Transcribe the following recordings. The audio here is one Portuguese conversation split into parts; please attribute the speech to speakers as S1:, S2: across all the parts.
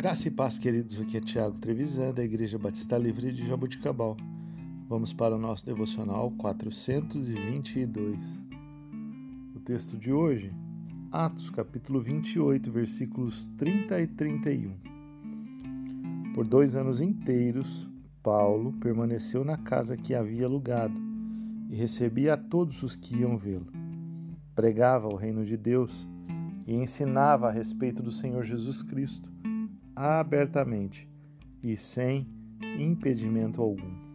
S1: Graça e paz, queridos. Aqui é Tiago Trevisan, da Igreja Batista Livre de Jabuticabal. Vamos para o nosso devocional 422. O texto de hoje, Atos, capítulo 28, versículos 30 e 31. Por dois anos inteiros, Paulo permaneceu na casa que havia alugado e recebia a todos os que iam vê-lo. Pregava o reino de Deus e ensinava a respeito do Senhor Jesus Cristo abertamente e sem impedimento algum.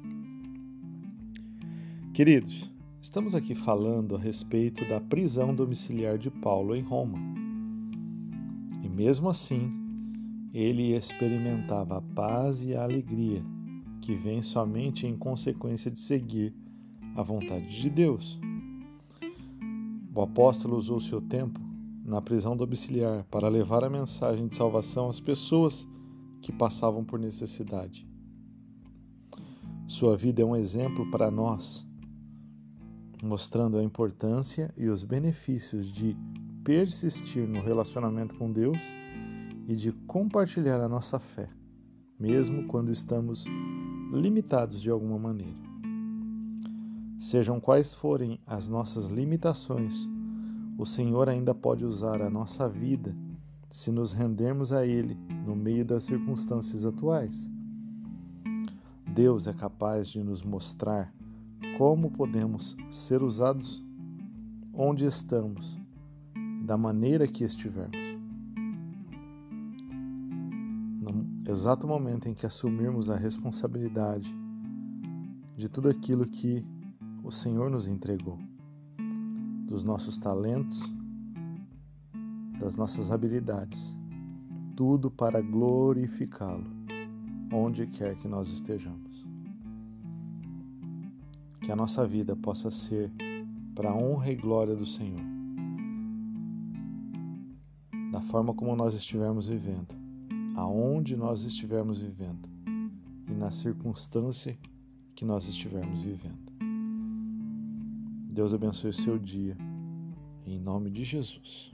S1: Queridos, estamos aqui falando a respeito da prisão domiciliar de Paulo em Roma. E mesmo assim, ele experimentava a paz e a alegria que vem somente em consequência de seguir a vontade de Deus. O apóstolo usou seu tempo na prisão domiciliar para levar a mensagem de salvação às pessoas que passavam por necessidade. Sua vida é um exemplo para nós, mostrando a importância e os benefícios de persistir no relacionamento com Deus e de compartilhar a nossa fé, mesmo quando estamos limitados de alguma maneira. Sejam quais forem as nossas limitações, o Senhor ainda pode usar a nossa vida se nos rendermos a Ele no meio das circunstâncias atuais. Deus é capaz de nos mostrar como podemos ser usados onde estamos, da maneira que estivermos. No exato momento em que assumirmos a responsabilidade de tudo aquilo que o Senhor nos entregou dos nossos talentos, das nossas habilidades, tudo para glorificá-lo, onde quer que nós estejamos. Que a nossa vida possa ser para a honra e glória do Senhor, da forma como nós estivermos vivendo, aonde nós estivermos vivendo e na circunstância que nós estivermos vivendo. Deus abençoe o seu dia. Em nome de Jesus.